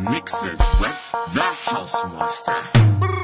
Mixes with the House Master.